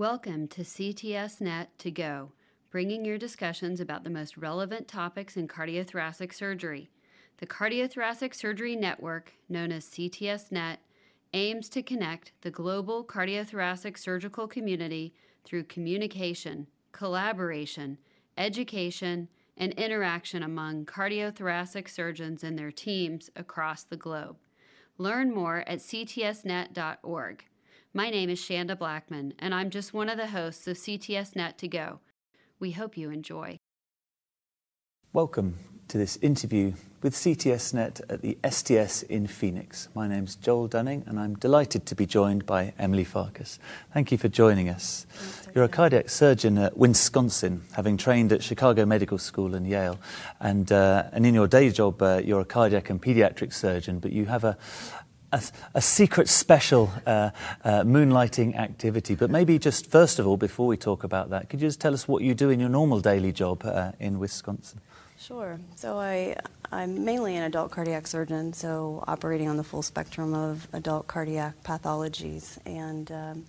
Welcome to CTS Net to Go, bringing your discussions about the most relevant topics in cardiothoracic surgery. The Cardiothoracic Surgery Network, known as CTS Net, aims to connect the global cardiothoracic surgical community through communication, collaboration, education, and interaction among cardiothoracic surgeons and their teams across the globe. Learn more at ctsnet.org. My name is Shanda Blackman, and I'm just one of the hosts of CTS Net to Go. We hope you enjoy. Welcome to this interview with CTSNet at the STS in Phoenix. My name's Joel Dunning, and I'm delighted to be joined by Emily Farkas. Thank you for joining us. You're a cardiac surgeon at Wisconsin, having trained at Chicago Medical School and Yale. And, uh, and in your day job, uh, you're a cardiac and pediatric surgeon, but you have a, a, a, secret special uh, uh, moonlighting activity. But maybe just first of all, before we talk about that, could you just tell us what you do in your normal daily job uh, in Wisconsin? Sure. So I, I'm mainly an adult cardiac surgeon, so operating on the full spectrum of adult cardiac pathologies and um,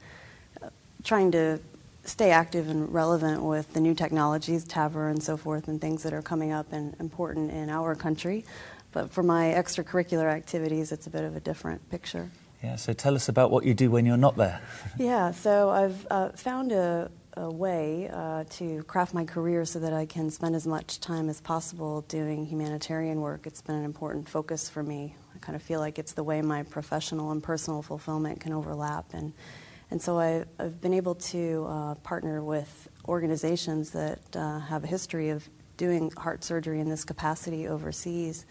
trying to stay active and relevant with the new technologies, TAVR and so forth, and things that are coming up and important in our country. But for my extracurricular activities, it's a bit of a different picture. Yeah, so tell us about what you do when you're not there. yeah, so I've uh, found a, a way uh, to craft my career so that I can spend as much time as possible doing humanitarian work. It's been an important focus for me. I kind of feel like it's the way my professional and personal fulfillment can overlap. And, and so I, have been able to uh, partner with organizations that uh, have a history of doing heart surgery in this capacity overseas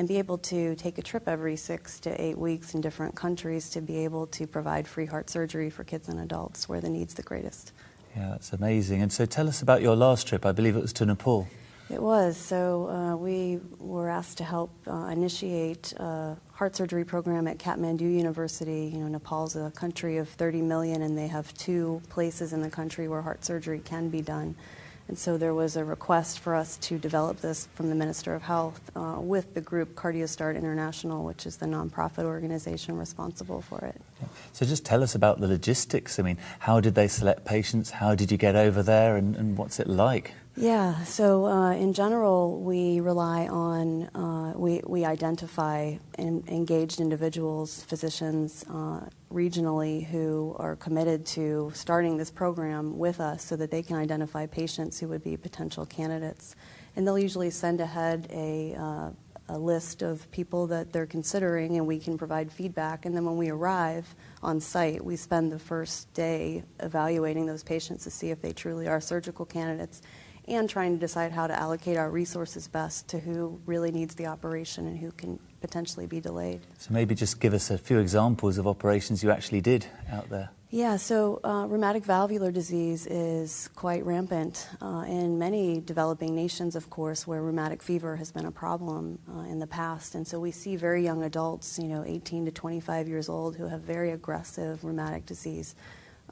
and be able to take a trip every six to eight weeks in different countries to be able to provide free heart surgery for kids and adults where the need's the greatest. Yeah, that's amazing. And so tell us about your last trip. I believe it was to Nepal. It was. So uh, we were asked to help uh, initiate a heart surgery program at Kathmandu University. You know, Nepal's a country of 30 million, and they have two places in the country where heart surgery can be done. And so there was a request for us to develop this from the Minister of Health uh, with the group CardioStart International, which is the nonprofit organization responsible for it. So just tell us about the logistics. I mean, how did they select patients? How did you get over there? And, and what's it like? Yeah, so uh, in general, we rely on, uh, we, we identify in, engaged individuals, physicians uh, regionally who are committed to starting this program with us so that they can identify patients who would be potential candidates. And they'll usually send ahead a, uh, a list of people that they're considering, and we can provide feedback. And then when we arrive on site, we spend the first day evaluating those patients to see if they truly are surgical candidates and trying to decide how to allocate our resources best to who really needs the operation and who can potentially be delayed. So maybe just give us a few examples of operations you actually did out there. Yeah, so uh, rheumatic valvular disease is quite rampant uh, in many developing nations, of course, where rheumatic fever has been a problem uh, in the past. And so we see very young adults, you know, 18 to 25 years old, who have very aggressive rheumatic disease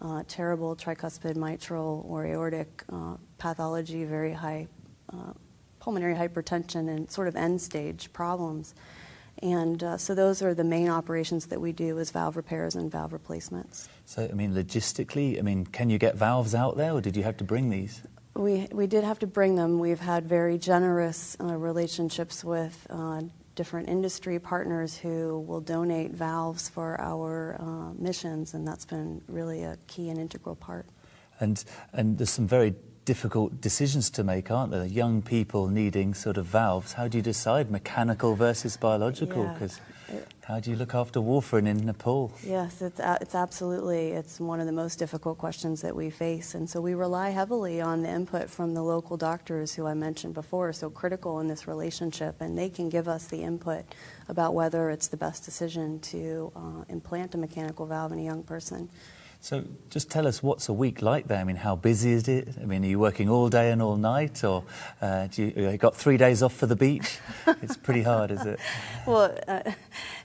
uh, terrible tricuspid mitral or aortic uh, pathology, very high uh, pulmonary hypertension, and sort of end stage problems. And uh, so those are the main operations that we do is valve repairs and valve replacements. So, I mean, logistically, I mean, can you get valves out there or did you have to bring these? We, we did have to bring them. We've had very generous uh, relationships with uh, different industry partners who will donate valves for our uh, missions, and that's been really a key and integral part. And, and there's some very difficult decisions to make, aren't there? Young people needing sort of valves. How do you decide mechanical versus biological? Because yeah. How do you look after warfarin in Nepal? Yes, it's, it's absolutely, it's one of the most difficult questions that we face. And so we rely heavily on the input from the local doctors who I mentioned before, so critical in this relationship. And they can give us the input about whether it's the best decision to uh, implant a mechanical valve in a young person. So just tell us what's a week like there. I mean, how busy is it? I mean, are you working all day and all night, or uh, do you, you got three days off for the beach? it's pretty hard, is it? Well, uh,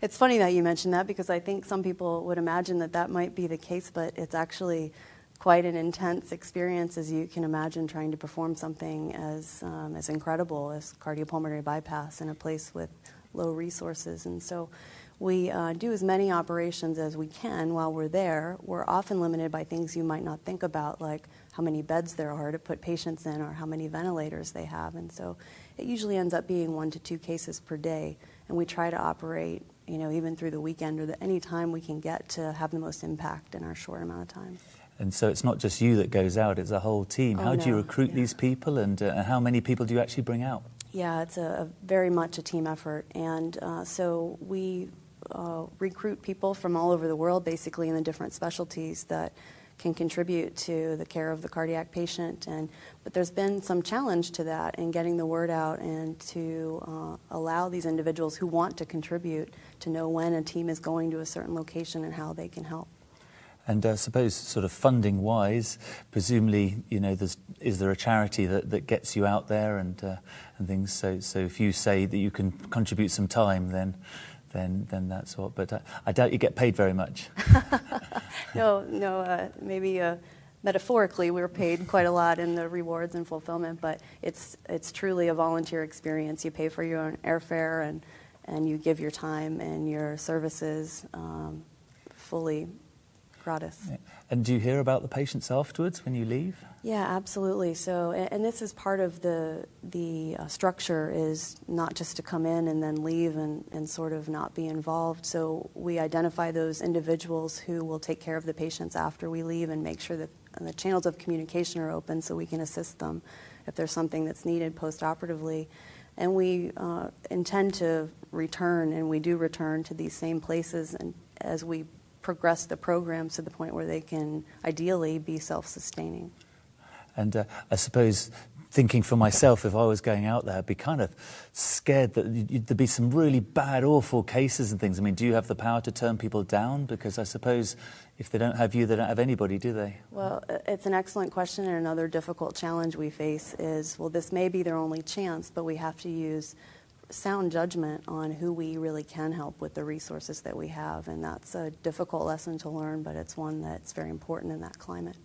it's funny that you mentioned that because I think some people would imagine that that might be the case, but it's actually quite an intense experience, as you can imagine, trying to perform something as um, as incredible as cardiopulmonary bypass in a place with low resources, and so we uh, do as many operations as we can while we're there. We're often limited by things you might not think about, like how many beds there are to put patients in or how many ventilators they have. And so it usually ends up being one to two cases per day. And we try to operate, you know, even through the weekend or the, any time we can get to have the most impact in our short amount of time. And so it's not just you that goes out, it's a whole team. Oh, how do you recruit yeah. these people and, uh, how many people do you actually bring out? Yeah, it's a, a very much a team effort. And uh, so we uh, recruit people from all over the world, basically in the different specialties that can contribute to the care of the cardiac patient. And but there's been some challenge to that in getting the word out and to uh, allow these individuals who want to contribute to know when a team is going to a certain location and how they can help. And I suppose, sort of funding wise, presumably, you know, is there a charity that, that gets you out there and, uh, and things? So, so if you say that you can contribute some time, then, then, then that's what. But uh, I doubt you get paid very much. no, no, uh, maybe uh, metaphorically, we're paid quite a lot in the rewards and fulfillment, but it's, it's truly a volunteer experience. You pay for your own airfare and, and you give your time and your services um, fully And do you hear about the patients afterwards when you leave? Yeah, absolutely. So, and, and this is part of the the uh, structure is not just to come in and then leave and, and sort of not be involved. So we identify those individuals who will take care of the patients after we leave and make sure that the channels of communication are open so we can assist them if there's something that's needed post-operatively. And we uh, intend to return, and we do return to these same places and as we progress the programs to the point where they can ideally be self-sustaining. And uh, I suppose thinking for myself, if I was going out there, I'd be kind of scared that there'd be some really bad, awful cases and things. I mean, do you have the power to turn people down? Because I suppose if they don't have you, they don't have anybody, do they? Well, it's an excellent question, and another difficult challenge we face is well, this may be their only chance, but we have to use sound judgment on who we really can help with the resources that we have. And that's a difficult lesson to learn, but it's one that's very important in that climate.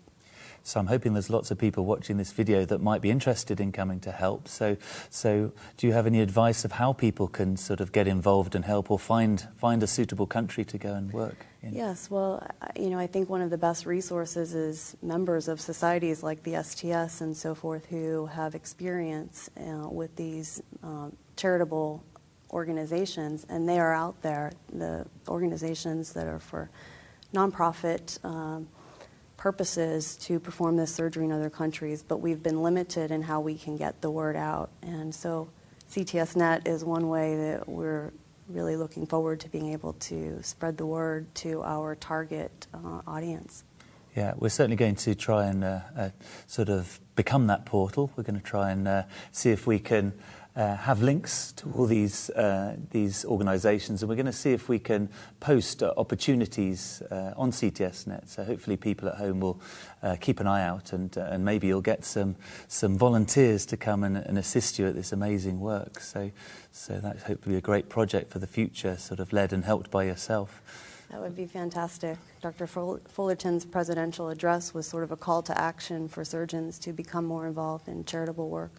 So I'm hoping there's lots of people watching this video that might be interested in coming to help. So, so do you have any advice of how people can sort of get involved and help, or find find a suitable country to go and work? In? Yes, well, you know, I think one of the best resources is members of societies like the STS and so forth who have experience uh, with these um, charitable organizations, and they are out there. The organizations that are for nonprofit. Um, purposes to perform this surgery in other countries, but we've been limited in how we can get the word out. And so CTSNet is one way that we're really looking forward to being able to spread the word to our target uh, audience. Yeah, we're certainly going to try and uh, uh, sort of become that portal. We're going to try and uh, see if we can uh, have links to all these uh, these organisations, and we're going to see if we can post uh, opportunities uh, on CTSNet. So hopefully, people at home will uh, keep an eye out, and uh, and maybe you'll get some some volunteers to come and, and assist you at this amazing work. So so that's hopefully a great project for the future, sort of led and helped by yourself. That would be fantastic. Dr. Fullerton's presidential address was sort of a call to action for surgeons to become more involved in charitable work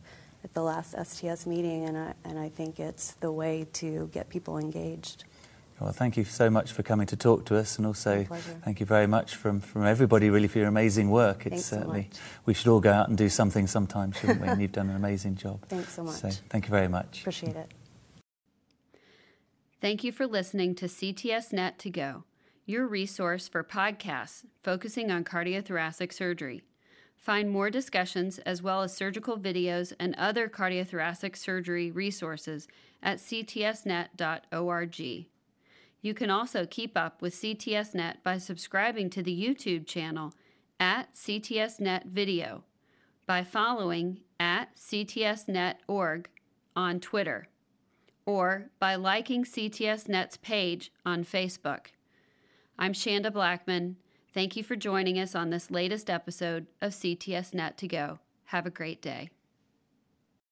at the last STS meeting, and I, and I think it's the way to get people engaged. Well, thank you so much for coming to talk to us, and also thank you very much from, from everybody really for your amazing work. It's Thanks certainly so we should all go out and do something sometime, shouldn't we? and you've done an amazing job. Thanks so much. So thank you very much. Appreciate it. Thank you for listening to CTS Net to Go, your resource for podcasts focusing on cardiothoracic surgery. Find more discussions as well as surgical videos and other cardiothoracic surgery resources at ctsnet.org. You can also keep up with CTSNet by subscribing to the YouTube channel at CTSNet Video, by following at CTSNet.org on Twitter, or by liking CTSNet's page on Facebook. I'm Shanda Blackman. Thank you for joining us on this latest episode of CTS Net to Go. Have a great day.